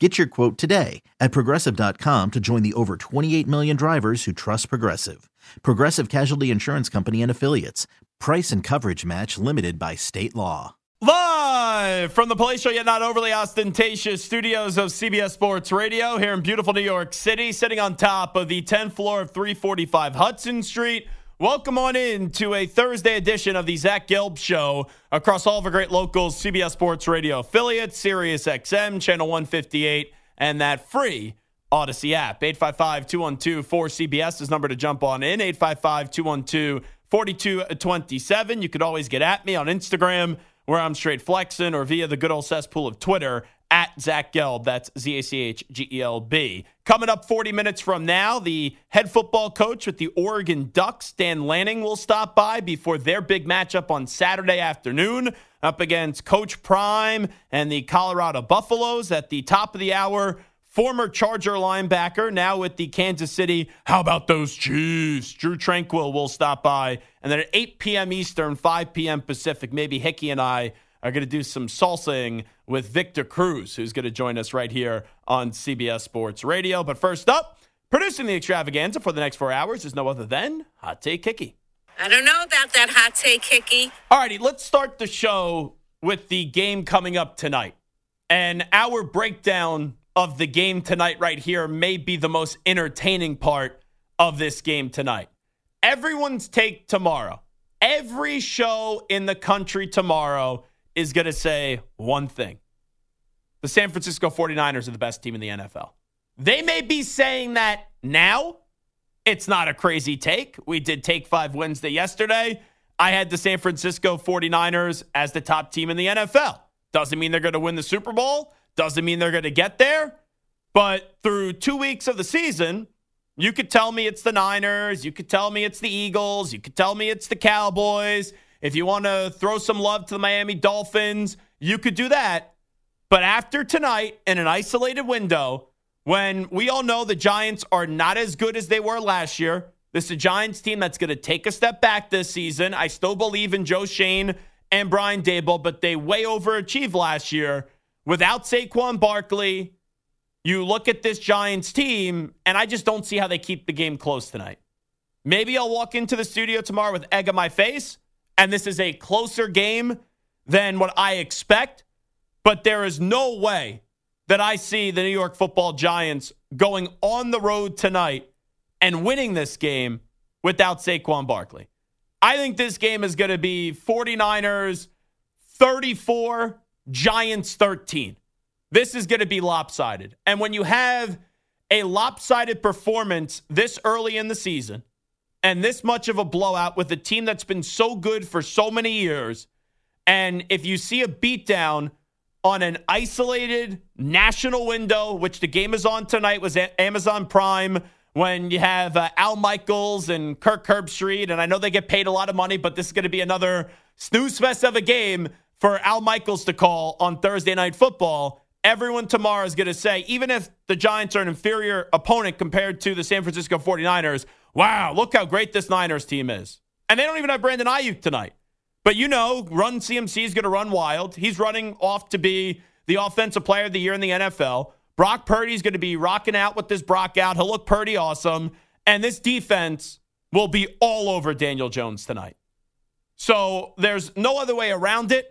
Get your quote today at progressive.com to join the over 28 million drivers who trust Progressive. Progressive Casualty Insurance Company and Affiliates. Price and coverage match limited by state law. Live from the palatial yet not overly ostentatious studios of CBS Sports Radio here in beautiful New York City, sitting on top of the 10th floor of 345 Hudson Street. Welcome on in to a Thursday edition of the Zach Gelb Show across all of our great locals, CBS Sports Radio affiliates, Sirius XM, Channel 158, and that free Audacy app. 855 212 4CBS is number to jump on in. 855 212 4227. You could always get at me on Instagram, where I'm straight flexing, or via the good old cesspool of Twitter at Zach Gelb. That's Z A C H G E L B. Coming up 40 minutes from now, the head football coach with the Oregon Ducks, Dan Lanning, will stop by before their big matchup on Saturday afternoon up against Coach Prime and the Colorado Buffaloes at the top of the hour. Former Charger linebacker, now with the Kansas City. How about those Chiefs? Drew Tranquill will stop by. And then at 8 p.m. Eastern, 5 p.m. Pacific, maybe Hickey and I are going to do some salsaing with Victor Cruz, who's going to join us right here on CBS Sports Radio. But first up, producing the extravaganza for the next four hours is no other than Hot Take Hickey. I don't know about that hot take, Hickey. All righty, let's start the show with the game coming up tonight. And our breakdown of the game tonight, right here, may be the most entertaining part of this game tonight. Everyone's take tomorrow, every show in the country tomorrow is going to say one thing the San Francisco 49ers are the best team in the NFL. They may be saying that now. It's not a crazy take. We did take five Wednesday yesterday. I had the San Francisco 49ers as the top team in the NFL. Doesn't mean they're going to win the Super Bowl, doesn't mean they're going to get there. But through two weeks of the season, you could tell me it's the Niners. You could tell me it's the Eagles. You could tell me it's the Cowboys. If you want to throw some love to the Miami Dolphins, you could do that. But after tonight, in an isolated window, when we all know the Giants are not as good as they were last year, this is a Giants team that's going to take a step back this season. I still believe in Joe Schoen and Brian Daboll, but they way overachieved last year. Without Saquon Barkley, you look at this Giants team, and I just don't see how they keep the game close tonight. Maybe I'll walk into the studio tomorrow with egg on my face, and this is a closer game than what I expect, but there is no way that I see the New York football Giants going on the road tonight and winning this game without Saquon Barkley. I think this game is going to be 49ers 34, Giants 13. This is going to be lopsided. And when you have a lopsided performance this early in the season, and this much of a blowout with a team that's been so good for so many years. And if you see a beatdown on an isolated national window, which the game is on tonight, was Amazon Prime, when you have uh, Al Michaels and Kirk Herbstreit, and I know they get paid a lot of money, but this is going to be another snooze fest of a game for Al Michaels to call on Thursday Night Football. Everyone tomorrow is going to say, even if the Giants are an inferior opponent compared to the San Francisco 49ers, wow, look how great this Niners team is. And they don't even have Brandon Aiyuk tonight. But you know, Run CMC is going to run wild. He's running off to be the offensive player of the year in the NFL. Brock Purdy's going to be rocking out with this Brock out. He'll look pretty awesome. And this defense will be all over Daniel Jones tonight. So there's no other way around it.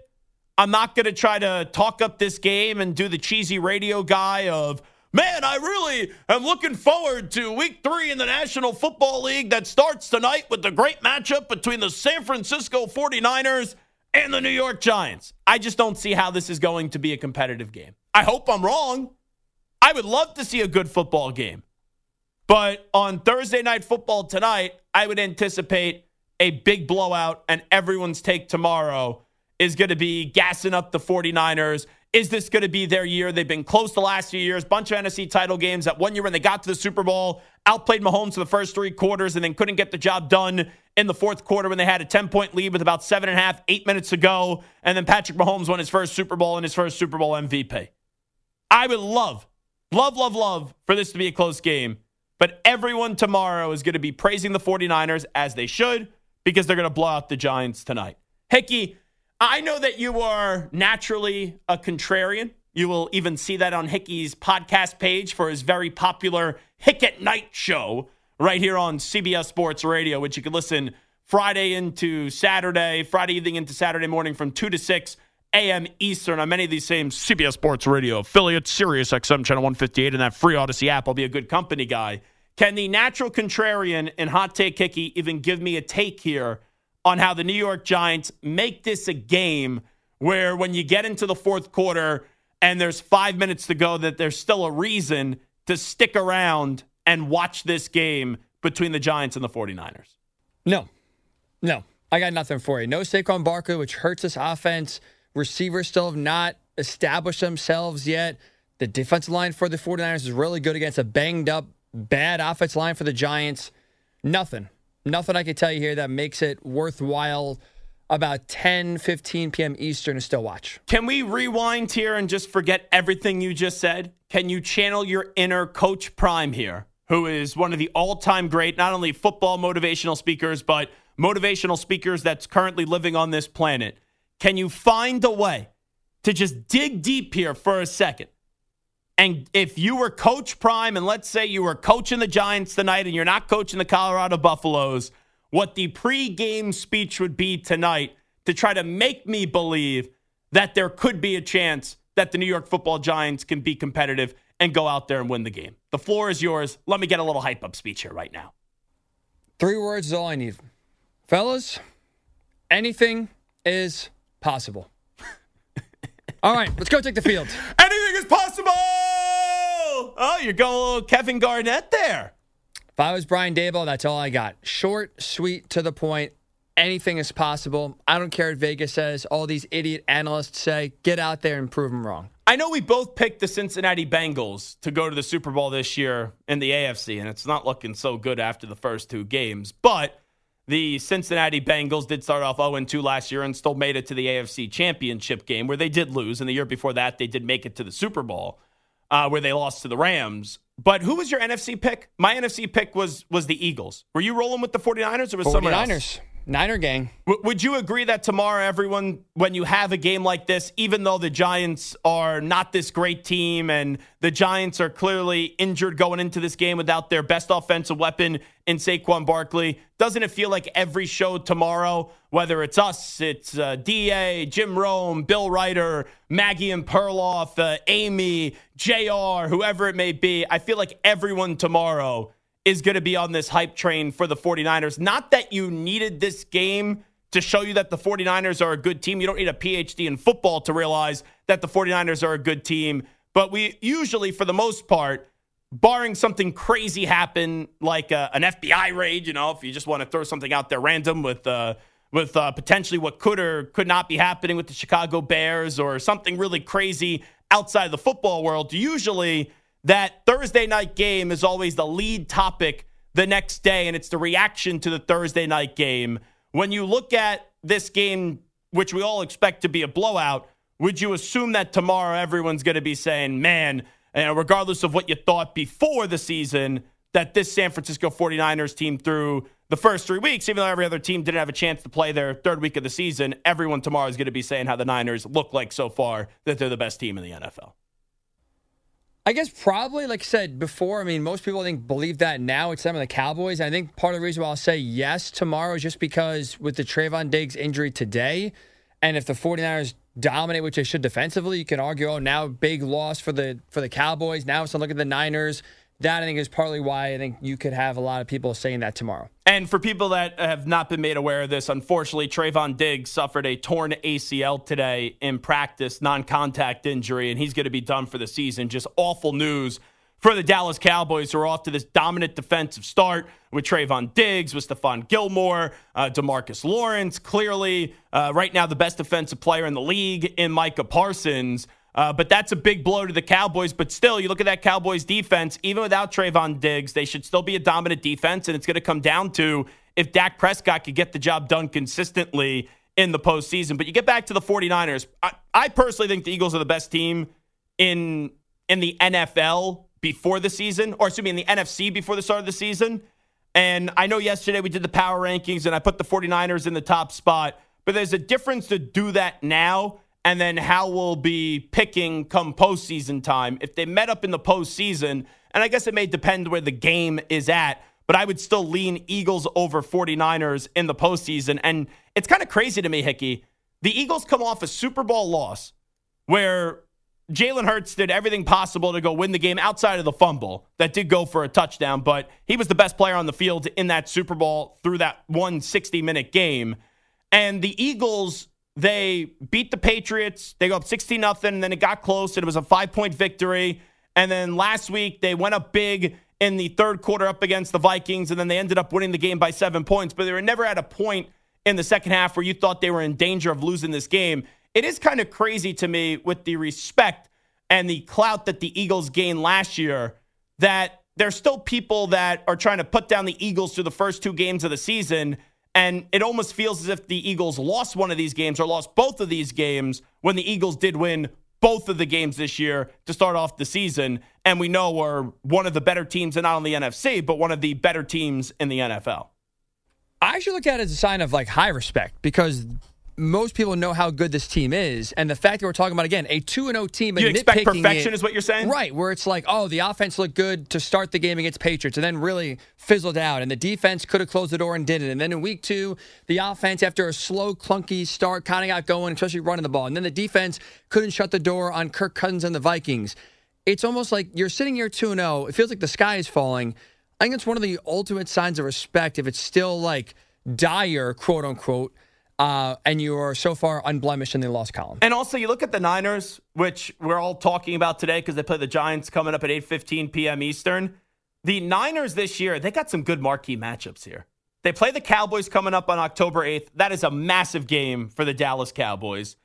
I'm not going to try to talk up this game and do the cheesy radio guy of Man, I really am looking forward to week three in the National Football League that starts tonight with the great matchup between the San Francisco 49ers and the New York Giants. I just don't see how this is going to be a competitive game. I hope I'm wrong. I would love to see a good football game. But on Thursday night football tonight, I would anticipate a big blowout, and everyone's take tomorrow is going to be gassing up the 49ers. Is this going to be their year? They've been close the last few years, bunch of NFC title games. That one year when they got to the Super Bowl, outplayed Mahomes for the first three quarters and then couldn't get the job done in the fourth quarter when they had a 10 point lead with about seven and a half, eight minutes to go. And then Patrick Mahomes won his first Super Bowl and his first Super Bowl MVP. I would love, love, love, love for this to be a close game. But everyone tomorrow is going to be praising the 49ers as they should because they're going to blow out the Giants tonight. Hickey, I know that you are naturally a contrarian. You will even see that on Hickey's podcast page for his very popular Hick at Night show right here on CBS Sports Radio, which you can listen Friday into Saturday, Friday evening into Saturday morning from 2 to 6 a.m. Eastern on many of these same CBS Sports Radio affiliates, Sirius XM Channel 158, and that free Audacy app. I'll be a good company guy. Can the natural contrarian and hot take Hickey even give me a take here on how the New York Giants make this a game where when you get into the fourth quarter and there's five minutes to go, that there's still a reason to stick around and watch this game between the Giants and the 49ers? No, no. I got nothing for you. No Saquon Barkley, which hurts this offense. Receivers still have not established themselves yet. The defensive line for the 49ers is really good against a banged up, bad offense line for the Giants. Nothing. Nothing I can tell you here that makes it worthwhile about 10, 15 p.m. Eastern to still watch. Can we rewind here and just forget everything you just said? Can you channel your inner Coach Prime here, who is one of the all time great, not only football motivational speakers, but motivational speakers that's currently living on this planet? Can you find a way to just dig deep here for a second? And if you were Coach Prime, and let's say you were coaching the Giants tonight and you're not coaching the Colorado Buffaloes, what the pregame speech would be tonight to try to make me believe that there could be a chance that the New York football Giants can be competitive and go out there and win the game. The floor is yours. Let me get a little hype up speech here right now. Three words is all I need. Fellas, anything is possible. all right, let's go take the field. Anything is possible. Oh, you're going a little Kevin Garnett there. If I was Brian Daboll, that's all I got. Short, sweet, to the point. Anything is possible. I don't care what Vegas says. All these idiot analysts say, get out there and prove them wrong. I know we both picked the Cincinnati Bengals to go to the Super Bowl this year in the AFC, and it's not looking so good after the first two games. But the Cincinnati Bengals did start off 0 2 last year and still made it to the AFC Championship game, where they did lose. And the year before that, they did make it to the Super Bowl, uh, where they lost to the Rams. But who was your NFC pick? My NFC pick was was the Eagles. Were you rolling with the 49ers or was 49ers. someone else? Niner gang. W- would you agree that tomorrow, everyone, when you have a game like this, even though the Giants are not this great team and the Giants are clearly injured going into this game without their best offensive weapon in Saquon Barkley, doesn't it feel like every show tomorrow, whether it's us, it's uh, DA, Jim Rome, Bill Reiter, Maggie and Perloff, uh, Amy, JR, whoever it may be, I feel like everyone tomorrow is going to be on this hype train for the 49ers. Not that you needed this game to show you that the 49ers are a good team. You don't need a PhD in football to realize that the 49ers are a good team. But we usually, for the most part, barring something crazy happen like a, an FBI raid, you know, if you just want to throw something out there random with uh, with uh, potentially what could or could not be happening with the Chicago Bears or something really crazy outside the football world, usually that Thursday night game is always the lead topic the next day, and it's the reaction to the Thursday night game. When you look at this game, which we all expect to be a blowout, would you assume that tomorrow everyone's going to be saying, man, eh, regardless of what you thought before the season, that this San Francisco 49ers team through the first three weeks, even though every other team didn't have a chance to play their third week of the season, everyone tomorrow is going to be saying how the Niners look like so far that they're the best team in the NFL. I guess probably, like I said before, I mean, most people I think believe that now. It's them and the Cowboys. I think part of the reason why I'll say yes tomorrow is just because with the Trevon Diggs injury today, and if the 49ers dominate, which they should defensively. You can argue, oh, now big loss for the for the Cowboys. Now a look at the Niners. That I think is partly why I think you could have a lot of people saying that tomorrow. And for people that have not been made aware of this, unfortunately, Trevon Diggs suffered a torn ACL today in practice, non contact injury, and he's going to be done for the season. Just awful news for the Dallas Cowboys, who are off to this dominant defensive start with Trevon Diggs, with Stephon Gilmore, uh, Demarcus Lawrence, clearly uh, right now the best defensive player in the league in Micah Parsons. Uh, but that's a big blow to the Cowboys. But still, you look at that Cowboys defense, even without Trevon Diggs, they should still be a dominant defense. And it's going to come down to if Dak Prescott could get the job done consistently in the postseason. But you get back to the 49ers. I, I personally think the Eagles are the best team in in the NFL before the season, or excuse me, in the NFC before the start of the season. And I know yesterday we did the power rankings and I put the 49ers in the top spot, but there's a difference to do that now and then how we'll be picking come postseason time. If they met up in the postseason, and I guess it may depend where the game is at, but I would still lean Eagles over 49ers in the postseason. And it's kind of crazy to me, Hickey. The Eagles come off a Super Bowl loss where Jalen Hurts did everything possible to go win the game outside of the fumble that did go for a touchdown, but he was the best player on the field in that Super Bowl through that one 60 minute game. And the Eagles, they beat the Patriots. They go up 16 nothing, and then it got close, and it was a five point victory. And then last week, they went up big in the third quarter up against the Vikings, and then they ended up winning the game by seven points. But they were never at a point in the second half where you thought they were in danger of losing this game it is kind of crazy to me with the respect and the clout that the Eagles gained last year that there's still people that are trying to put down the Eagles through the first two games of the season. And it almost feels as if the Eagles lost one of these games or lost both of these games when the Eagles did win both of the games this year to start off the season. And we know we're one of the better teams, and not only NFC, but one of the better teams in the NFL. I actually look at it as a sign of like high respect because most people know how good this team is, and the fact that we're talking about again a two and zero oh team. You expect perfection, it, is what you're saying, right? Where it's like, oh, the offense looked good to start the game against Patriots, and then really fizzled out, and the defense could have closed the door and didn't. And then in week two, the offense, after a slow, clunky start, kind of got going, especially running the ball, and then the defense couldn't shut the door on Kirk Cousins and the Vikings. It's almost like you're sitting here two and zero. Oh, it feels like the sky is falling. I think it's one of the ultimate signs of respect if it's still like dire, quote unquote uh, and you are so far unblemished in the loss column. And also, you look at the Niners, which we're all talking about today because they play the Giants coming up at 8:15 p.m. Eastern. The Niners this year, they got some good marquee matchups here. They play the Cowboys coming up on October 8th. That is a massive game for the Dallas Cowboys.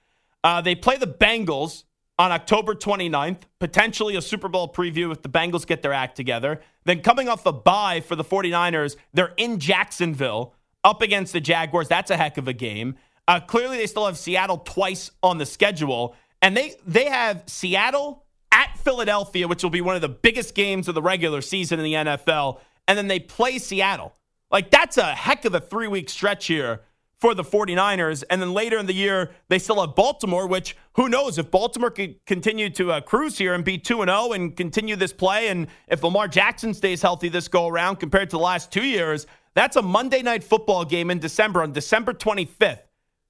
Uh, they play the Bengals on October 29th, potentially a Super Bowl preview if the Bengals get their act together. Then coming off a bye for the 49ers, they're in Jacksonville up against the Jaguars. That's a heck of a game. Uh, clearly, they still have Seattle twice on the schedule, and they they have Seattle at Philadelphia, which will be one of the biggest games of the regular season in the NFL, and then they play Seattle. Like that's a heck of a three week stretch here for the 49ers. And then later in the year, they still have Baltimore, which who knows if Baltimore could continue to uh, cruise here and be 2 0 and continue this play. And if Lamar Jackson stays healthy this go around compared to the last two years, that's a Monday night football game in December on December 25th,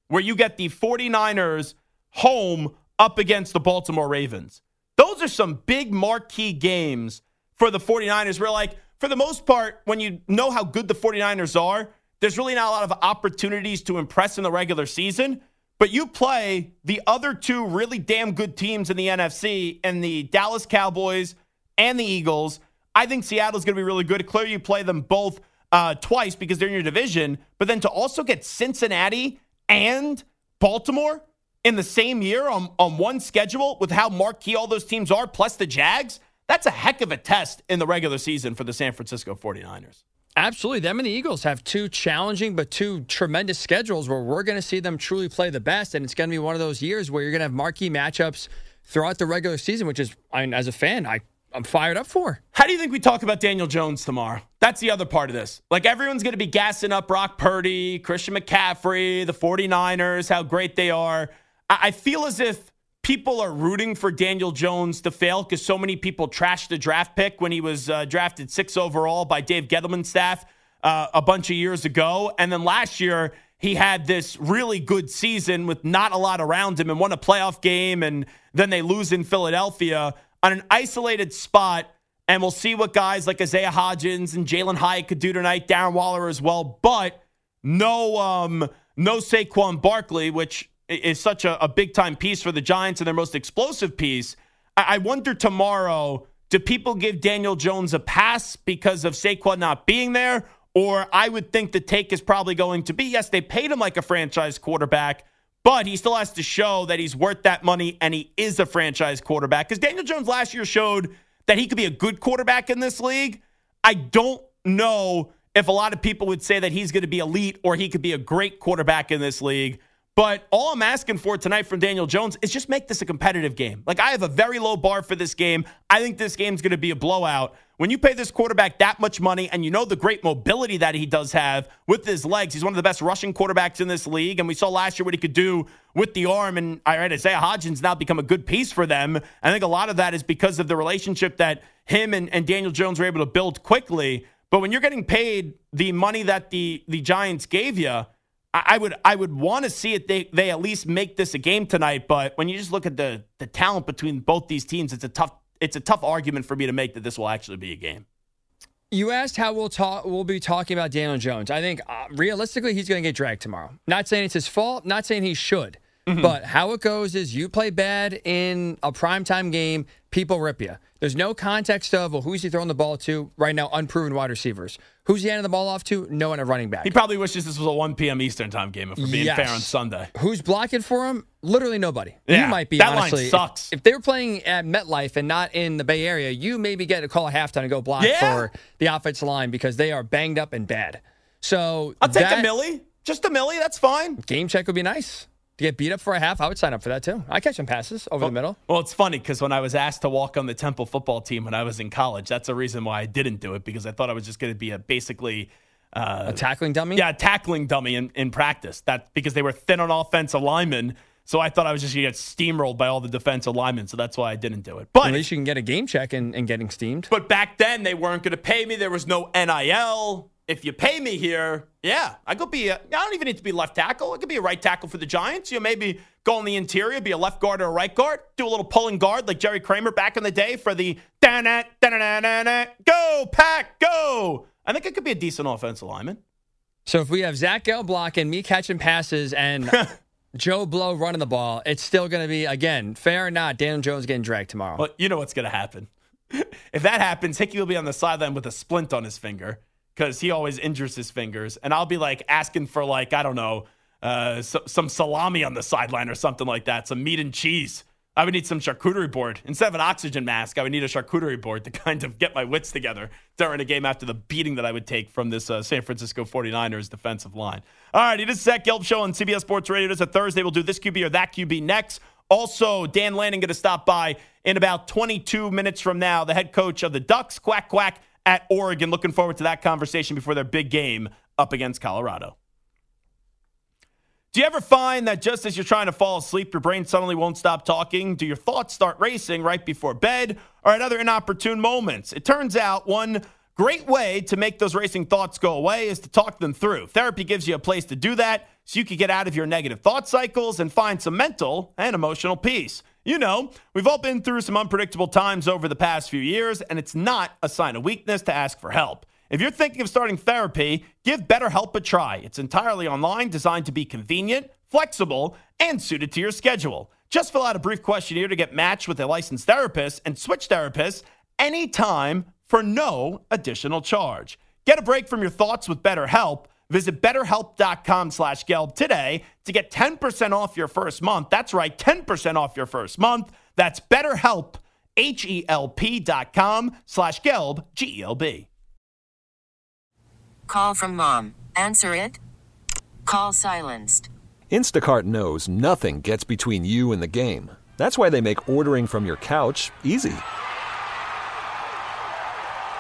where you get the 49ers home up against the Baltimore Ravens. Those are some big marquee games for the 49ers. We're like, for the most part, when you know how good the 49ers are, there's really not a lot of opportunities to impress in the regular season. But you play the other two really damn good teams in the NFC and the Dallas Cowboys and the Eagles. I think Seattle's going to be really good. Clearly, you play them both uh, twice because they're in your division, but then to also get Cincinnati and Baltimore in the same year on, on one schedule with how marquee all those teams are, plus the Jags, that's a heck of a test in the regular season for the San Francisco 49ers. Absolutely. Them and the Eagles have two challenging but two tremendous schedules where we're going to see them truly play the best. And it's going to be one of those years where you're going to have marquee matchups throughout the regular season, which is, I mean, as a fan, I I'm fired up for. How do you think we talk about Daniel Jones tomorrow? That's the other part of this. Like everyone's going to be gassing up Brock Purdy, Christian McCaffrey, the 49ers, how great they are. I feel as if people are rooting for Daniel Jones to fail because so many people trashed the draft pick when he was uh, drafted six overall by Dave Gettleman's staff uh, a bunch of years ago. And then last year, he had this really good season with not a lot around him and won a playoff game, and then they lose in Philadelphia on an isolated spot. And we'll see what guys like Isaiah Hodgins and Jalin Hyatt could do tonight, Darren Waller as well. But no, um, no Saquon Barkley, which is such a, a big time piece for the Giants and their most explosive piece. I, I wonder tomorrow do people give Daniel Jones a pass because of Saquon not being there? Or I would think the take is probably going to be yes, they paid him like a franchise quarterback, but he still has to show that he's worth that money and he is a franchise quarterback. Because Daniel Jones last year showed that he could be a good quarterback in this league. I don't know if a lot of people would say that he's going to be elite or he could be a great quarterback in this league. But all I'm asking for tonight from Daniel Jones is just make this a competitive game. Like, I have a very low bar for this game. I think this game's going to be a blowout. When you pay this quarterback that much money and you know the great mobility that he does have with his legs, he's one of the best rushing quarterbacks in this league. And we saw last year what he could do with the arm. And I read Isaiah Hodgins now become a good piece for them. I think a lot of that is because of the relationship that him and, and Daniel Jones were able to build quickly. But when you're getting paid the money that the, the Giants gave you, I would I would want to see it. They they at least make this a game tonight. But when you just look at the the talent between both these teams, it's a tough it's a tough argument for me to make that this will actually be a game. You asked how we'll talk. We'll be talking about Daniel Jones. I think uh, realistically, he's going to get dragged tomorrow. Not saying it's his fault. Not saying he should. Mm-hmm. But how it goes is you play bad in a primetime game, people rip you. There's no context of, well, who's he throwing the ball to right now? Unproven wide receivers. Who's he handing the ball off to? No one a running back. He probably wishes this was a 1 p.m. Eastern time game if we're being yes. fair on Sunday. Who's blocking for him? Literally nobody. Yeah, you might be, that honestly. Line sucks. If, if, they were playing at MetLife and not in the Bay Area, you maybe get a call at halftime and go block yeah. for the offensive line because they are banged up and bad. So I'll take a millie. Just a millie. That's fine. Game check would be nice to get beat up for a half, I would sign up for that too. I catch some passes over well, the middle. Well, it's funny because when I was asked to walk on the Temple football team when I was in college, that's a reason why I didn't do it because I thought I was just going to be a basically uh, a tackling dummy. Yeah, a tackling dummy in, in practice. That because they were thin on offensive linemen. So I thought I was just going to get steamrolled by all the defensive linemen. So that's why I didn't do it. But at least you can get a game check and, and getting steamed. But back then they weren't going to pay me. There was no NIL if you pay me here, yeah, I could be. I don't even need to be left tackle. I could be a right tackle for the Giants. You know, maybe go in the interior, be a left guard or a right guard, do a little pulling guard like Jerry Kramer back in the day for the da na da na na na go pack go. I think it could be a decent offensive lineman. So if we have Zach Gelb blocking, me catching passes, and Joe Blow running the ball, it's still going to be again fair or not. Daniel Jones getting dragged tomorrow. Well, you know what's going to happen. if that happens, Hickey will be on the sideline with a splint on his finger because he always injures his fingers. And I'll be like asking for like I don't know uh, so, some salami on the sideline or something like that, some meat and cheese. I would need some charcuterie board instead of an oxygen mask. I would need a charcuterie board to kind of get my wits together during a game after the beating that I would take from this uh, San Francisco 49ers defensive line. All right, it is Zach Gelb show on CBS Sports Radio. It is a Thursday. We'll do this QB or that QB next. Also, Dan Lanning going to stop by in about 22 minutes from now. The head coach of the Ducks, quack quack at Oregon. Looking forward to that conversation before their big game up against Colorado. Do you ever find that just as you're trying to fall asleep, your brain suddenly won't stop talking? Do your thoughts start racing right before bed or at other inopportune moments? It turns out one great way to make those racing thoughts go away is to talk them through. Therapy gives you a place to do that so you can get out of your negative thought cycles and find some mental and emotional peace. You know, we've all been through some unpredictable times over the past few years, and it's not a sign of weakness to ask for help. If you're thinking of starting therapy, give BetterHelp a try. It's entirely online, designed to be convenient, flexible, and suited to your schedule. Just fill out a brief questionnaire to get matched with a licensed therapist and switch therapists anytime for no additional charge. Get a break from your thoughts with BetterHelp. Visit betterhelp.com slash gelb today to get 10% off your first month. That's right, 10% off your first month. That's betterhelp, H-E-L-P dot com slash gelb, G-E-L-B. Call from mom. Answer it. Call silenced. Instacart knows nothing gets between you and the game. That's why they make ordering from your couch easy.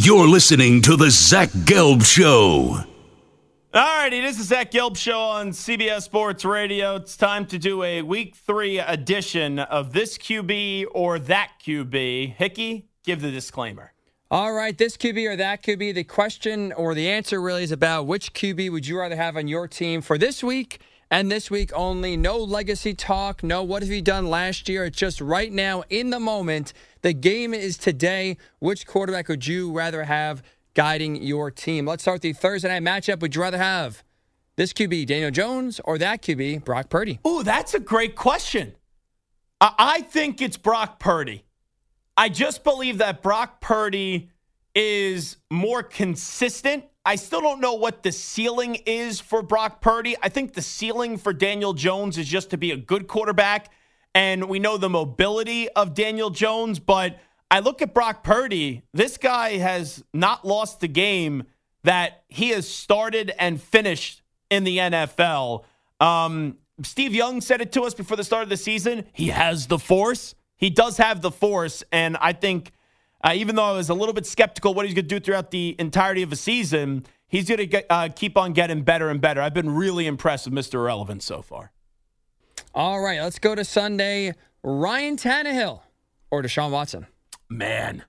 You're listening to the Zach Gelb Show. All righty, this is Zach Gelb Show on CBS Sports Radio. It's time to do a Week Three edition of this QB or that QB. Hickey, give the disclaimer. All right, this QB or that QB. The question or the answer really is about which QB would you rather have on your team for this week and this week only. No legacy talk. No, what have you done last year? It's just right now in the moment. The game is today. Which quarterback would you rather have guiding your team? Let's start the Thursday night matchup. Would you rather have this QB, Daniel Jones, or that QB, Brock Purdy? Oh, that's a great question. I, I think it's Brock Purdy. I just believe that Brock Purdy is more consistent. I still don't know what the ceiling is for Brock Purdy. I think the ceiling for Daniel Jones is just to be a good quarterback and we know the mobility of Daniel Jones, but I look at Brock Purdy. This guy has not lost the game that he has started and finished in the NFL. Um, Steve Young said it to us before the start of the season. He has the force. He does have the force. And I think, uh, even though I was a little bit skeptical what he's going to do throughout the entirety of the season, he's going to uh, keep on getting better and better. I've been really impressed with Mr. Irrelevant so far. All right, let's go to Sunday. Ryan Tannehill or Deshaun Watson? Man,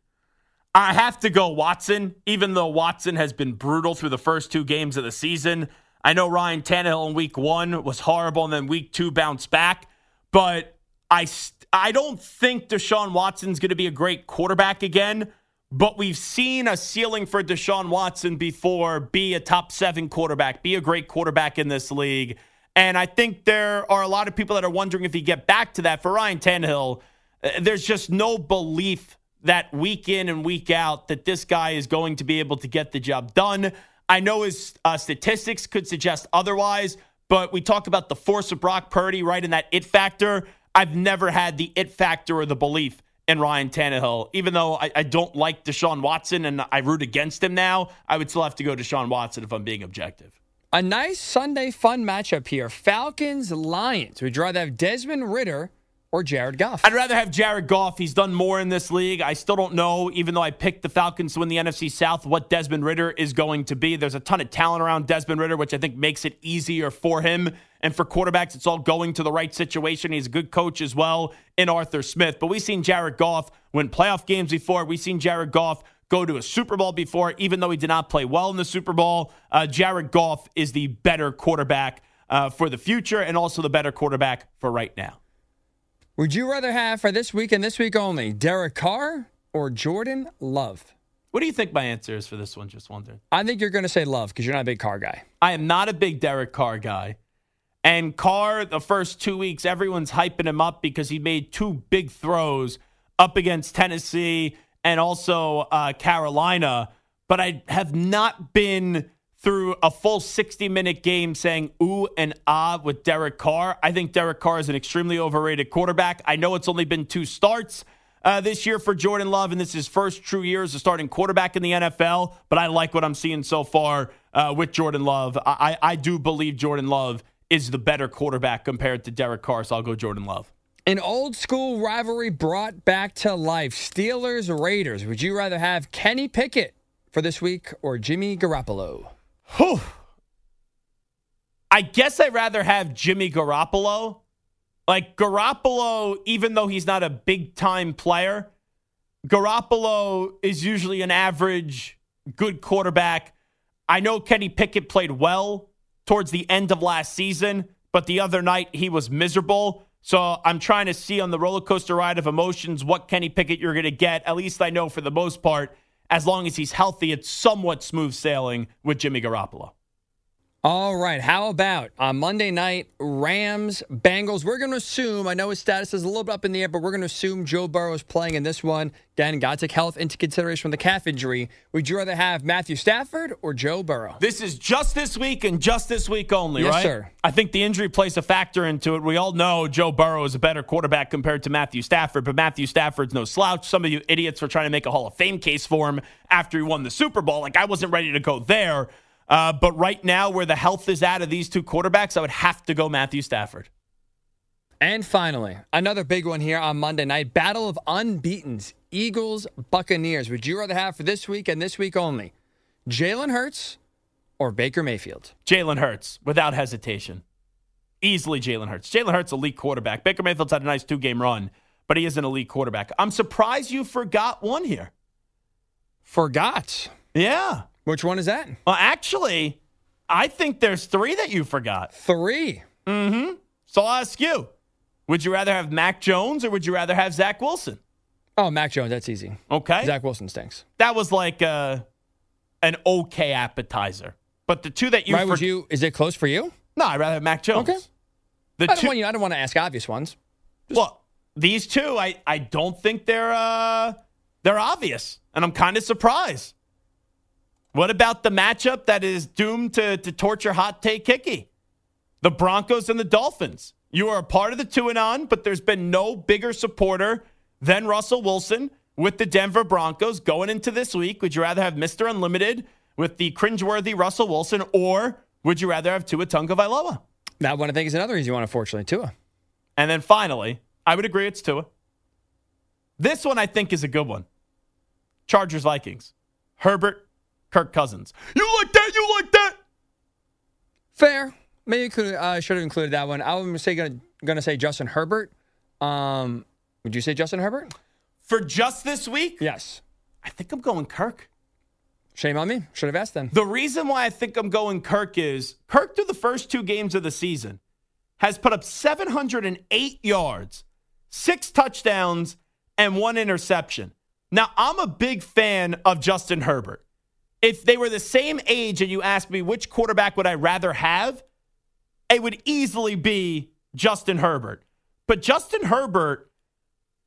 I have to go Watson, even though Watson has been brutal through the first two games of the season. I know Ryan Tannehill in week one was horrible and then week two bounced back, but I, I don't think Deshaun Watson's going to be a great quarterback again. But we've seen a ceiling for Deshaun Watson before be a top seven quarterback, be a great quarterback in this league. And I think there are a lot of people that are wondering if he get back to that. For Ryan Tannehill, uh, there's just no belief that week in and week out that this guy is going to be able to get the job done. I know his uh, statistics could suggest otherwise, but we talk about the force of Brock Purdy right in that it factor. I've never had the it factor or the belief in Ryan Tannehill. Even though I, I don't like Deshaun Watson and I root against him now, I would still have to go to Deshaun Watson if I'm being objective. A nice Sunday fun matchup here. Falcons Lions. Would you rather have Desmond Ridder or Jared Goff? I'd rather have Jared Goff. He's done more in this league. I still don't know, even though I picked the Falcons to win the NFC South, what Desmond Ridder is going to be. There's a ton of talent around Desmond Ridder, which I think makes it easier for him. And for quarterbacks, it's all going to the right situation. He's a good coach as well in Arthur Smith. But we've seen Jared Goff win playoff games before. We've seen Jared Goff go to a Super Bowl before, even though he did not play well in the Super Bowl. Uh, Jared Goff is the better quarterback uh, for the future and also the better quarterback for right now. Would you rather have for this week and this week only Derek Carr or Jordan Love? What do you think my answer is for this one? Just wondering. I think you're going to say Love because you're not a big Carr guy. I am not a big Derek Carr guy. And Carr, the first two weeks, everyone's hyping him up because he made two big throws up against Tennessee and also uh, Carolina, but I have not been through a full 60 minute game saying ooh and ah with Derek Carr. I think Derek Carr is an extremely overrated quarterback. I know it's only been two starts. Uh, this year for Jordan Love, and this is his first true year as a starting quarterback in the NFL. But I like what I'm seeing so far uh, with Jordan Love. I, I do believe Jordan Love is the better quarterback compared to Derek Carr, so I'll go Jordan Love. An old school rivalry brought back to life. Steelers Raiders. Would you rather have Kenny Pickett for this week or Jimmy Garoppolo? Whew. I guess I'd rather have Jimmy Garoppolo. Like Garoppolo, even though he's not a big time player, Garoppolo is usually an average, good quarterback. I know Kenny Pickett played well towards the end of last season, but the other night he was miserable. So I'm trying to see on the roller coaster ride of emotions what Kenny Pickett you're going to get. At least I know for the most part, as long as he's healthy, it's somewhat smooth sailing with Jimmy Garoppolo. All right. How about on Monday night, Rams, Bengals? We're going to assume, I know his status is a little bit up in the air, but we're going to assume Joe Burrow is playing in this one. Again, got to take health into consideration from the calf injury. Would you rather have Matthew Stafford or Joe Burrow? This is just this week and just this week only, Yes, right? sir. I think the injury plays a factor into it. We all know Joe Burrow is a better quarterback compared to Matthew Stafford, but Matthew Stafford's no slouch. Some of you idiots were trying to make a Hall of Fame case for him after he won the Super Bowl. Like, I wasn't ready to go there. Uh, but right now, where the health is at of these two quarterbacks, I would have to go Matthew Stafford. And finally, another big one here on Monday night Battle of Unbeatens Eagles, Buccaneers. Would you rather have for this week and this week only Jalen Hurts or Baker Mayfield? Jalen Hurts, without hesitation. Easily Jalen Hurts. Jalen Hurts, elite quarterback. Baker Mayfield's had a nice two game run, but he is an elite quarterback. I'm surprised you forgot one here. Forgot. Yeah. Which one is that? Well, actually, I think there's three that you forgot. Three. Mm-hmm. So I'll ask you. Would you rather have Mac Jones or would you rather have Zach Wilson? Oh, Mac Jones. That's easy. Okay. Zach Wilson stinks. That was like uh, an okay appetizer. But the two that you right, for- would you? Is it close for you? No, I'd rather have Mac Jones. Okay. The I don't two, want you. I don't want to ask obvious ones. well, these two, I, I don't think they're uh, they're obvious, and I'm kind of surprised. What about the matchup that is doomed to, to torture hot take Hickey? The Broncos and the Dolphins. You are a part of the two and on, but there's been no bigger supporter than Russell Wilson with the Denver Broncos going into this week. Would you rather have Mr. Unlimited with the cringeworthy Russell Wilson, or would you rather have Tua Tagovailoa? That one I think is another easy one, unfortunately, Tua. And then finally, I would agree it's Tua. This one I think is a good one. Chargers Vikings. Herbert, Kirk Cousins. You like that? You like that? Fair. Maybe could I should have included that one. I was say gonna gonna say Justin Herbert. Um, would you say Justin Herbert? For just this week, Yes. I think I'm going Kirk. Shame on me. Should have asked them. The reason why I think I'm going Kirk is Kirk through the first two games of the season has put up 708 yards, six touchdowns, and one interception. Now, I'm a big fan of Justin Herbert. If they were the same age and you asked me which quarterback would I rather have, it would easily be Justin Herbert. But Justin Herbert,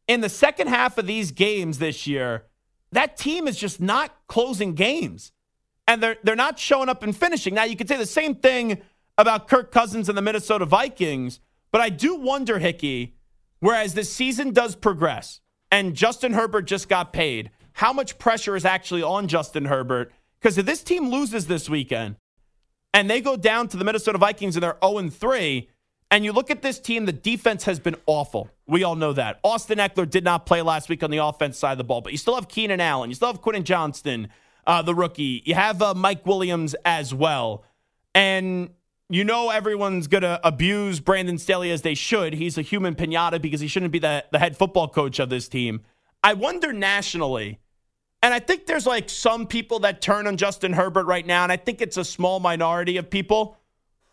in the second half of these games this year, that team is just not closing games. And they're they're not showing up and finishing. Now you could say the same thing about Kirk Cousins and the Minnesota Vikings, but I do wonder, Hickey, whereas the season does progress and Justin Herbert just got paid, how much pressure is actually on Justin Herbert? Because if this team loses this weekend and they go down to the Minnesota Vikings and they're 0 3, and you look at this team, the defense has been awful. We all know that. Austin Ekeler did not play last week on the offense side of the ball, but you still have Keenan Allen. You still have Quentin Johnston, uh, the rookie. You have uh, Mike Williams as well. And you know everyone's going to abuse Brandon Staley as they should. He's a human pinata because he shouldn't be the, the head football coach of this team. I wonder nationally, and I think there's like some people that turn on Justin Herbert right now, and I think it's a small minority of people.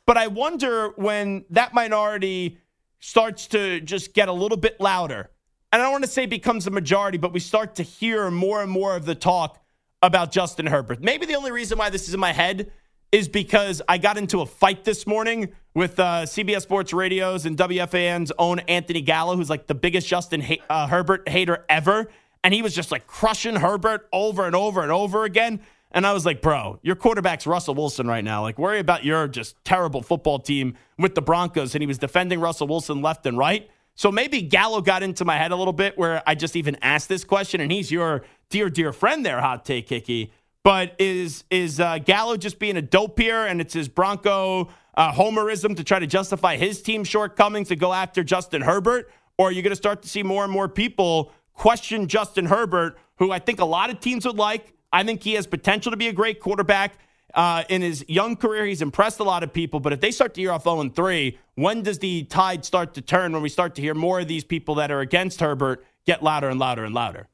But I wonder when that minority starts to just get a little bit louder. And I don't want to say becomes a majority, but we start to hear more and more of the talk about Justin Herbert. Maybe the only reason why this is in my head is because I got into a fight this morning with uh, CBS Sports Radio's and WFAN's own Anthony Gallo, who's like the biggest Justin ha- uh, Herbert hater ever. And he was just like crushing Herbert over and over and over again. And I was like, bro, your quarterback's Russell Wilson right now. Like, worry about your just terrible football team with the Broncos. And he was defending Russell Wilson left and right. So maybe Gallo got into my head a little bit where I just even asked this question. And he's your dear, dear friend there, Hot Take Hickey. But is is uh, Gallo just being a dope here, and it's his Bronco uh, homerism to try to justify his team's shortcomings to go after Justin Herbert, or are you going to start to see more and more people question Justin Herbert, who I think a lot of teams would like? I think he has potential to be a great quarterback. Uh, in his young career, he's impressed a lot of people. But if they start to hear off 0 3, when does the tide start to turn when we start to hear more of these people that are against Herbert get louder and louder and louder?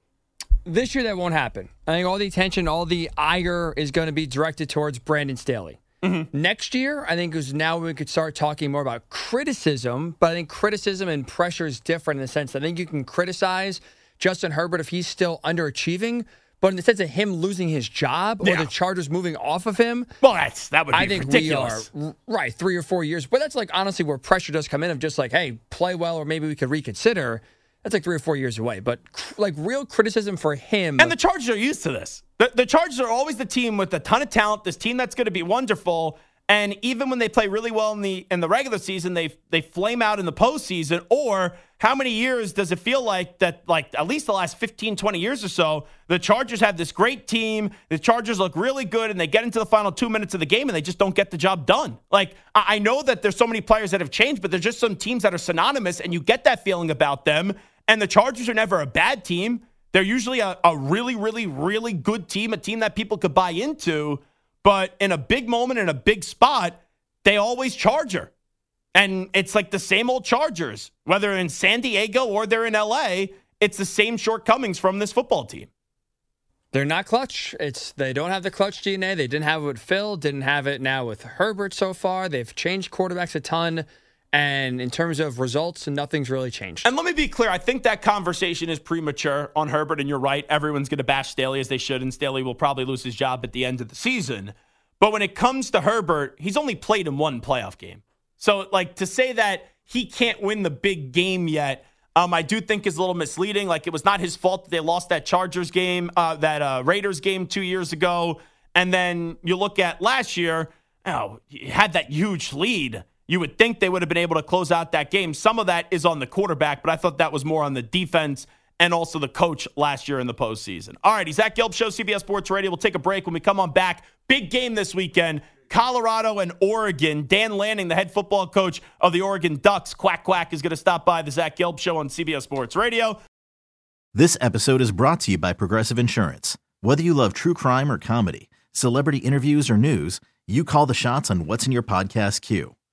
This year, that won't happen. I think all the attention, all the ire is going to be directed towards Brandon Staley. Next year, I think is now we could start talking more about criticism, but I think criticism and pressure is different in the sense that I think you can criticize Justin Herbert if he's still underachieving, But in the sense of him losing his job or Yeah. the Chargers moving off of him, Well, that's that would be I think ridiculous. we are right three or four years. But that's like honestly where pressure does come in of just like, hey, play well, or maybe we could reconsider. That's like three or four years away. But cr- like real criticism for him. And the Chargers are used to this. The, the Chargers are always the team with a ton of talent, this team that's going to be wonderful. And even when they play really well in the in the regular season, they they flame out in the postseason. Or how many years does it feel like that, like at least the last 15, 20 years or so, the Chargers have this great team. The Chargers look really good and they get into the final two minutes of the game and they just don't get the job done. Like, I know that there's so many players that have changed, but there's just some teams that are synonymous and you get that feeling about them. And the Chargers are never a bad team. They're usually a, a really, really, really good team, a team that people could buy into. But in a big moment, in a big spot, they always Charger. And it's like the same old Chargers, whether in San Diego or they're in LA, it's the same shortcomings from this football team. They're not clutch. It's they don't have the clutch DNA. They didn't have it with Phil. Didn't have it now with Herbert so far. They've changed quarterbacks a ton, and in terms of results, nothing's really changed. And let me be clear, I think that conversation is premature on Herbert, and you're right. Everyone's going to bash Staley as they should, and Staley will probably lose his job at the end of the season. But when it comes to Herbert, he's only played in one playoff game. So, like, to say that he can't win the big game yet, um, I do think is a little misleading. Like, it was not his fault that they lost that Chargers game, uh, that uh, Raiders game two years ago. And then you look at last year, oh, had that huge lead. You would think they would have been able to close out that game. Some of that is on the quarterback, but I thought that was more on the defense and also the coach last year in the postseason. All righty, Zach Gelb Show, CBS Sports Radio. We'll take a break when we come on back. Big game this weekend. Colorado and Oregon. Dan Lanning, the head football coach of the Oregon Ducks, quack quack, is going to stop by the Zach Gelb Show on CBS Sports Radio. This episode is brought to you by Progressive Insurance. Whether you love true crime or comedy, celebrity interviews or news, you call the shots on what's in your podcast queue.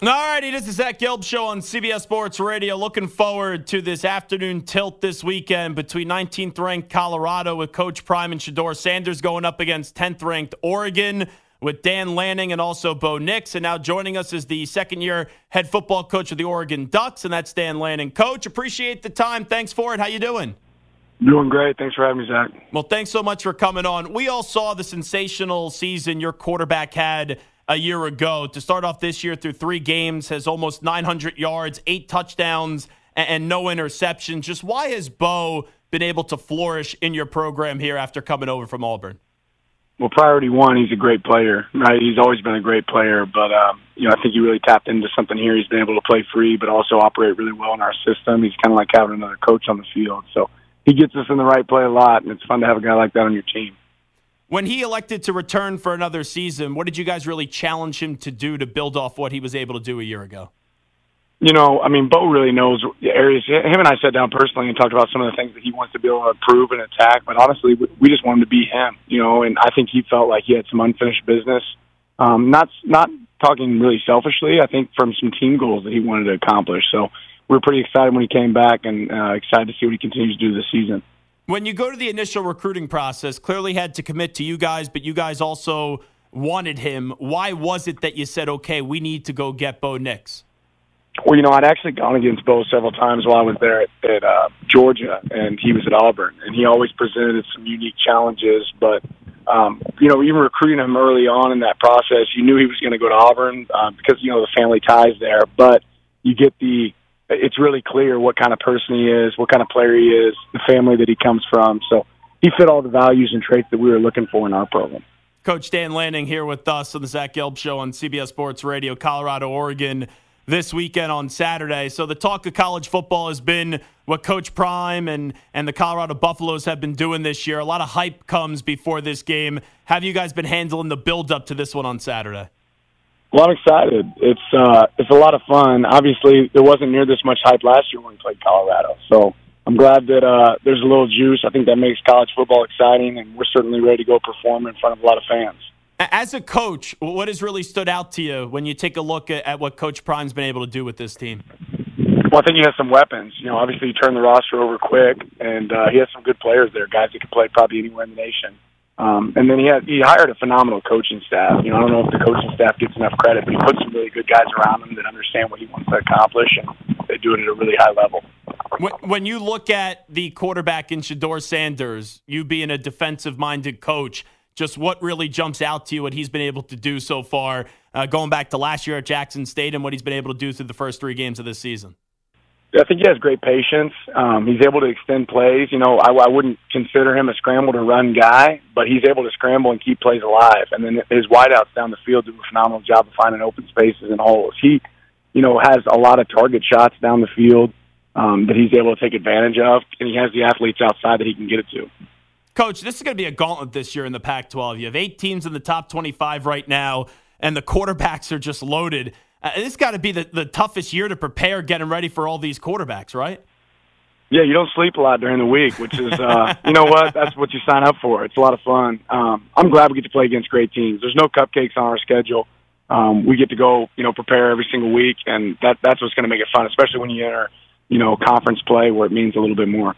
All righty, this is Zach Gelb Show on CBS Sports Radio. Looking forward to this afternoon tilt this weekend between 19th ranked Colorado with Coach Prime and Shedeur Sanders going up against 10th ranked Oregon with Dan Lanning and also Bo Nix. And now joining us is the second year head football coach of the Oregon Ducks, and that's Dan Lanning. Coach, appreciate the time. Thanks for it. How you doing? Doing great. Thanks for having me, Zach. Well, thanks so much for coming on. We all saw the sensational season your quarterback had a year ago. To start off this year through three games, has almost 900 yards, eight touchdowns, and, and no interceptions. Just why has Bo been able to flourish in your program here after coming over from Auburn? Well, priority one, he's a great player, right? He's always been a great player, but um, you know, I think he really tapped into something here. He's been able to play free, but also operate really well in our system. He's kind of like having another coach on the field, so he gets us in the right play a lot, and it's fun to have a guy like that on your team. When he elected to return for another season, what did you guys really challenge him to do to build off what he was able to do a year ago? You know, I mean, Bo really knows the areas. Him and I sat down personally and talked about some of the things that he wants to be able to improve and attack. But honestly, we- just wanted to be him. You know, and I think he felt like he had some unfinished business. Um, not not talking really selfishly. I think from some team goals that he wanted to accomplish. So we were pretty excited when he came back, and uh, excited to see what he continues to do this season. When you go to the initial recruiting process, clearly had to commit to you guys, but you guys also wanted him. Why was it that you said, okay, we need to go get Bo Nix? Well, you know, I'd actually gone against Bo several times while I was there at, at uh, Georgia, and he was at Auburn, and he always presented some unique challenges. But um, you know, even recruiting him early on in that process, you knew he was going to go to Auburn uh, because you know the family ties there. But you get the it's really clear what kind of person he is, what kind of player he is, the family that he comes from. So he fit all the values and traits that we were looking for in our program. Coach Dan Lanning here with us on the Zach Gelb Show on CBS Sports Radio, Colorado, Oregon, this weekend on Saturday. So the talk of college football has been what Coach Prime and, and the Colorado Buffaloes have been doing this year. A lot of hype comes before this game. Have you guys been handling the build up to this one on Saturday? Well, I'm excited. It's uh, it's a lot of fun. Obviously, there wasn't near this much hype last year when we played Colorado. So I'm glad that uh, there's a little juice. I think that makes college football exciting, and we're certainly ready to go perform in front of a lot of fans. As a coach, what has really stood out to you when you take a look at, at what Coach Prime's been able to do with this team? Well, I think he has some weapons. You know, obviously he turned the roster over quick, and uh, he has some good players there, guys that can play probably anywhere in the nation. Um, and then he had he hired a phenomenal coaching staff. You know, I don't know if the coaching staff gets enough credit, but he put some really good guys around him that understand what he wants to accomplish, and they do it at a really high level. When, when you look at the quarterback in Shedeur Sanders, you being a defensive-minded coach, just what really jumps out to you? What he's been able to do so far, uh, going back to last year at Jackson State, and what he's been able to do through the first three games of this season. I think he has great patience. Um, he's able to extend plays. You know, I, I wouldn't consider him a scramble to run guy, but he's able to scramble and keep plays alive. And then his wideouts down the field do a phenomenal job of finding open spaces and holes. He, you know, has a lot of target shots down the field um, that he's able to take advantage of, and he has the athletes outside that he can get it to. Coach, this is going to be a gauntlet this year in the Pac 12. You have eight teams in the top 25 right now, and the quarterbacks are just loaded. Uh, this got to be the, the toughest year to prepare getting ready for all these quarterbacks, right? Yeah, you don't sleep a lot during the week, which is, uh, you know what? That's what you sign up for. It's a lot of fun. Um, I'm glad we get to play against great teams. There's no cupcakes on our schedule. Um, we get to go, you know, prepare every single week, and that that's what's going to make it fun, especially when you enter, you know, conference play where it means a little bit more.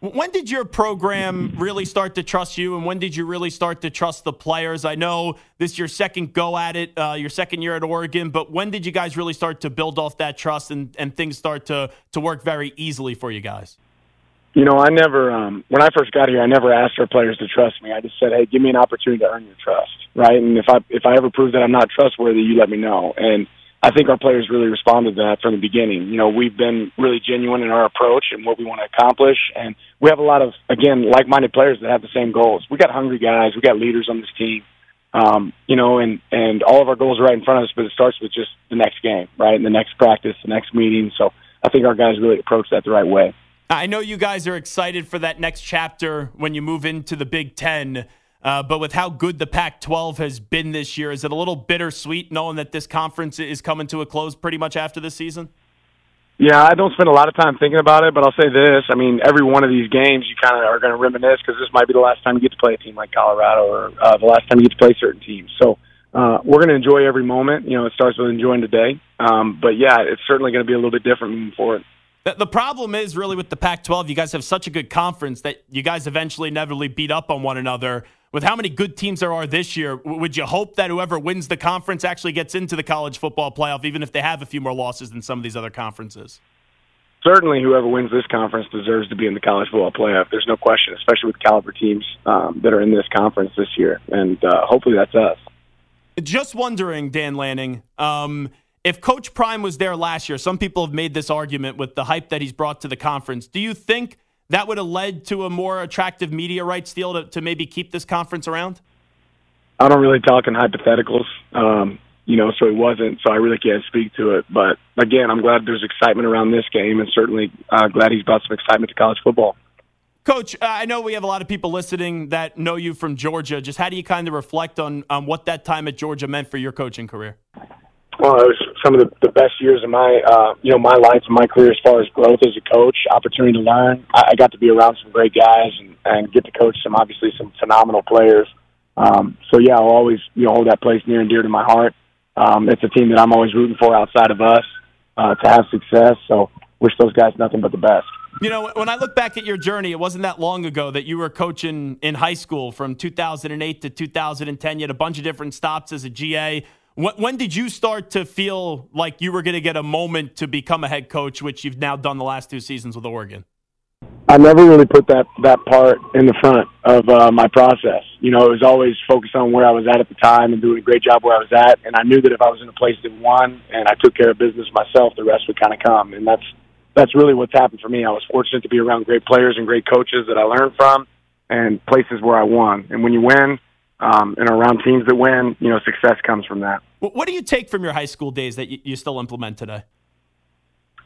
When did your program really start to trust you, and when did you really start to trust the players? I know this is your second go at it, uh, your second year at Oregon, but when did you guys really start to build off that trust and, and things start to, to work very easily for you guys? You know, I never, um, when I first got here, I never asked our players to trust me. I just said, hey, give me an opportunity to earn your trust, right? And if I, if I ever prove that I'm not trustworthy, you let me know. And I think our players really responded to that from the beginning. You know, we've been really genuine in our approach and what we want to accomplish, and we have a lot of again like-minded players that have the same goals. We got hungry guys, we got leaders on this team, um, you know, and and all of our goals are right in front of us. But it starts with just the next game, right, and the next practice, the next meeting. So I think our guys really approach that the right way. I know you guys are excited for that next chapter when you move into the Big Ten. Uh, but with how good the Pac 12 has been this year, is it a little bittersweet knowing that this conference is coming to a close pretty much after this season? Yeah, I don't spend a lot of time thinking about it, but I'll say this. I mean, every one of these games, you kind of are going to reminisce because this might be the last time you get to play a team like Colorado or uh, the last time you get to play certain teams. So uh, we're going to enjoy every moment. You know, it starts with enjoying today. Um, but yeah, it's certainly going to be a little bit different moving forward. The problem is really with the Pac 12, you guys have such a good conference that you guys eventually inevitably beat up on one another with how many good teams there are this year, would you hope that whoever wins the conference actually gets into the college football playoff, even if they have a few more losses than some of these other conferences? Certainly, whoever wins this conference deserves to be in the college football playoff. There's no question, especially with caliber teams um, that are in this conference this year, and uh, hopefully that's us. Just wondering, Dan Lanning, um, if Coach Prime was there last year, some people have made this argument with the hype that he's brought to the conference. Do you think – that would have led to a more attractive media rights deal to, to maybe keep this conference around? I don't really talk in hypotheticals, um, you know, so it wasn't. So I really can't speak to it. But again, I'm glad there's excitement around this game, and certainly uh, glad he's brought some excitement to college football. Coach, uh, I know we have a lot of people listening that know you from Georgia. Just how do you kind of reflect on, on what that time at Georgia meant for your coaching career? Well, it was some of the, the best years of my, uh, you know, my life and my career as far as growth as a coach, opportunity to learn. I, I got to be around some great guys and, and get to coach some, obviously, some phenomenal players. Um, so yeah, I'll always, you know, hold that place near and dear to my heart. Um, it's a team that I'm always rooting for outside of us uh, to have success. So wish those guys nothing but the best. You know, when I look back at your journey, it wasn't that long ago that you were coaching in high school from 2008 to 2010. You had a bunch of different stops as a GA. When, when did you start to feel like you were going to get a moment to become a head coach, which you've now done the last two seasons with Oregon? I never really put that that part in the front of uh, my process. You know, it was always focused on where I was at at the time and doing a great job where I was at. And I knew that if I was in a place that won and I took care of business myself, the rest would kind of come. And that's that's really what's happened for me. I was fortunate to be around great players and great coaches that I learned from, and places where I won. And when you win, um, and around teams that win, you know, success comes from that. What do you take from your high school days that you, you still implement today?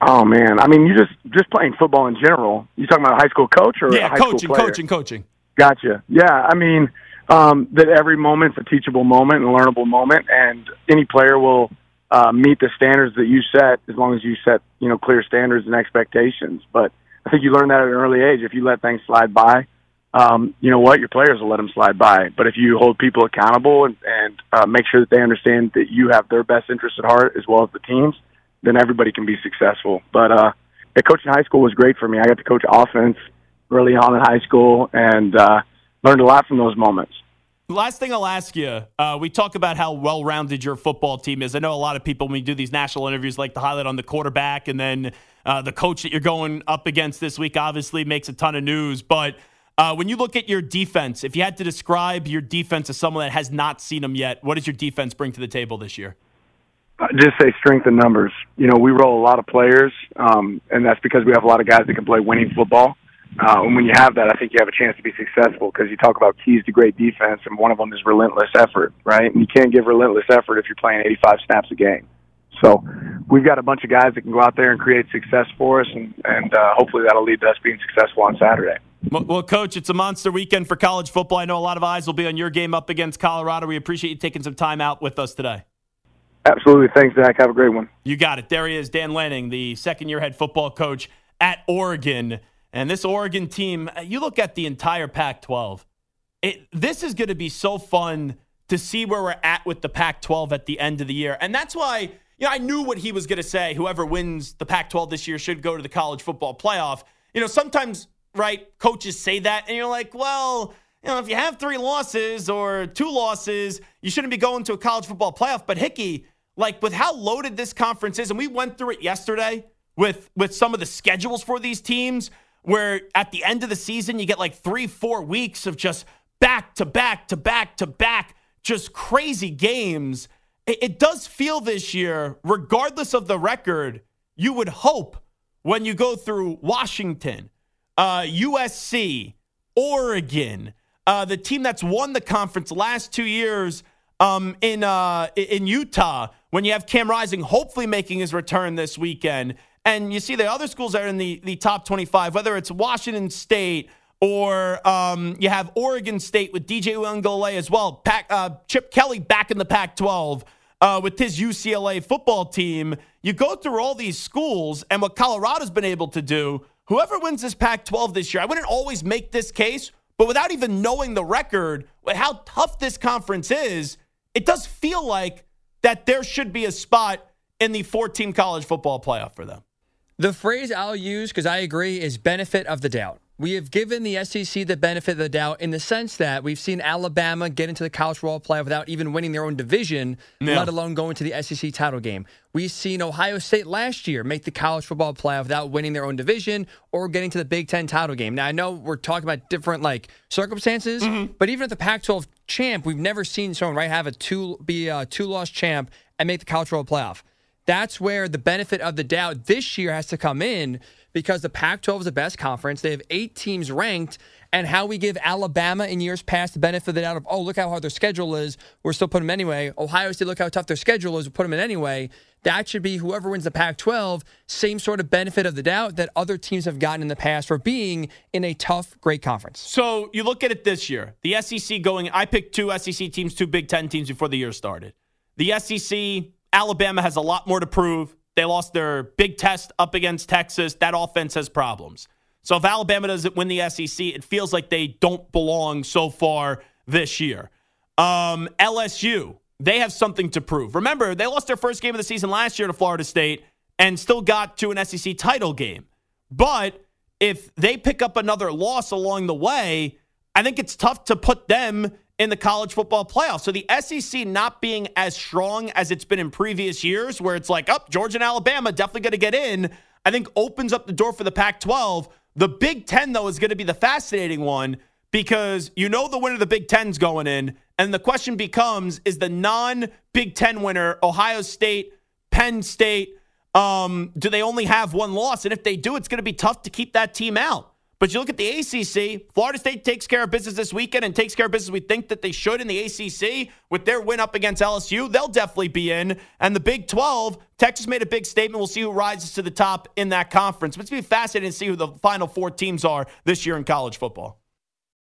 Oh man, I mean, you just just playing football in general. You talking about a high school coach or yeah, high coaching, school player? coaching, coaching. Gotcha. Yeah, I mean um, that every moment's a teachable moment and a learnable moment, and any player will uh, meet the standards that you set as long as you set you know clear standards and expectations. But I think you learn that at an early age. If you let things slide by, um, you know what, your players will let them slide by. But if you hold people accountable and, and uh, make sure that they understand that you have their best interest at heart as well as the teams, then everybody can be successful. But uh, yeah, coaching high school was great for me. I got to coach offense early on in high school and uh, learned a lot from those moments. Last thing I'll ask you, uh, we talk about how well rounded your football team is. I know a lot of people, when we do these national interviews, like to highlight on the quarterback, and then uh, the coach that you're going up against this week obviously makes a ton of news. But uh, when you look at your defense, if you had to describe your defense as someone that has not seen them yet, what does your defense bring to the table this year? I just say strength in numbers. You know, we roll a lot of players, um, and that's because we have a lot of guys that can play winning football. Uh, and when you have that, I think you have a chance to be successful because you talk about keys to great defense, and one of them is relentless effort, right? And you can't give relentless effort if you're playing 85 snaps a game. So we've got a bunch of guys that can go out there and create success for us, and, and uh, hopefully that'll lead to us being successful on Saturday. Well, Coach, it's a monster weekend for college football. I know a lot of eyes will be on your game up against Colorado. We appreciate you taking some time out with us today. Absolutely. Thanks, Zach. Have a great one. You got it. There he is, Dan Lanning, the second year head football coach at Oregon. And this Oregon team, you look at the entire Pac 12, this is going to be so fun to see where we're at with the Pac 12 at the end of the year. And that's why, you know, I knew what he was going to say. Whoever wins the Pac 12 this year should go to the college football playoff. You know, sometimes, right, coaches say that, and you're like, well, you know, if you have three losses or two losses, you shouldn't be going to a college football playoff. But Hickey, like with how loaded this conference is, and we went through it yesterday with with some of the schedules for these teams, where at the end of the season you get like three, four weeks of just back to back to back to back, just crazy games. It, it does feel this year, regardless of the record, you would hope when you go through Washington, uh, USC, Oregon, uh, the team that's won the conference last two years um, in uh, in Utah when you have Cam Rising hopefully making his return this weekend. And you see the other schools that are in the, the top 25, whether it's Washington State or um, you have Oregon State with DJ Uiagalelei as well. Pac, uh, Chip Kelly back in the Pac 12 uh, with his UCLA football team. You go through all these schools and what Colorado's been able to do. Whoever wins this Pac 12 this year, I wouldn't always make this case, but without even knowing the record, how tough this conference is, it does feel like that there should be a spot in the 14 college football playoff for them. The phrase I'll use, because I agree, is benefit of the doubt. We have given the SEC the benefit of the doubt in the sense that we've seen Alabama get into the college football playoff without even winning their own division, yeah. let alone going to the SEC title game. We've seen Ohio State last year make the college football playoff without winning their own division or getting to the Big Ten title game. Now I know we're talking about different like circumstances, mm-hmm. but even at the Pac-12 champ, we've never seen someone right have a two be a two-loss champ and make the college football playoff. That's where the benefit of the doubt this year has to come in because the Pac 12 is the best conference. They have eight teams ranked. And how we give Alabama in years past the benefit of the doubt of, oh, look how hard their schedule is. We're still putting them anyway. Ohio State, look how tough their schedule is. We put them in anyway. That should be whoever wins the Pac 12, same sort of benefit of the doubt that other teams have gotten in the past for being in a tough, great conference. So you look at it this year the SEC going, I picked two SEC teams, two Big Ten teams before the year started. The SEC Alabama has a lot more to prove. They lost their big test up against Texas. That offense has problems. So if Alabama doesn't win the SEC, it feels like they don't belong so far this year. Um, LSU, they have something to prove. Remember, they lost their first game of the season last year to Florida State and still got to an SEC title game. But if they pick up another loss along the way, I think it's tough to put them in the college football playoff. So the SEC not being as strong as it's been in previous years, where it's like, up, oh, Georgia and Alabama definitely going to get in, I think opens up the door for the Pac 12. The Big Ten, though, is going to be the fascinating one because you know the winner of the Big Ten's going in. And the question becomes is the non Big Ten winner, Ohio State, Penn State, um, do they only have one loss? And if they do, it's going to be tough to keep that team out. But you look at the ACC, Florida State takes care of business this weekend and takes care of business we think that they should in the ACC with their win up against LSU. They'll definitely be in. And the Big 12, Texas made a big statement. We'll see who rises to the top in that conference. But it's going to be fascinating to see who the final four teams are this year in college football.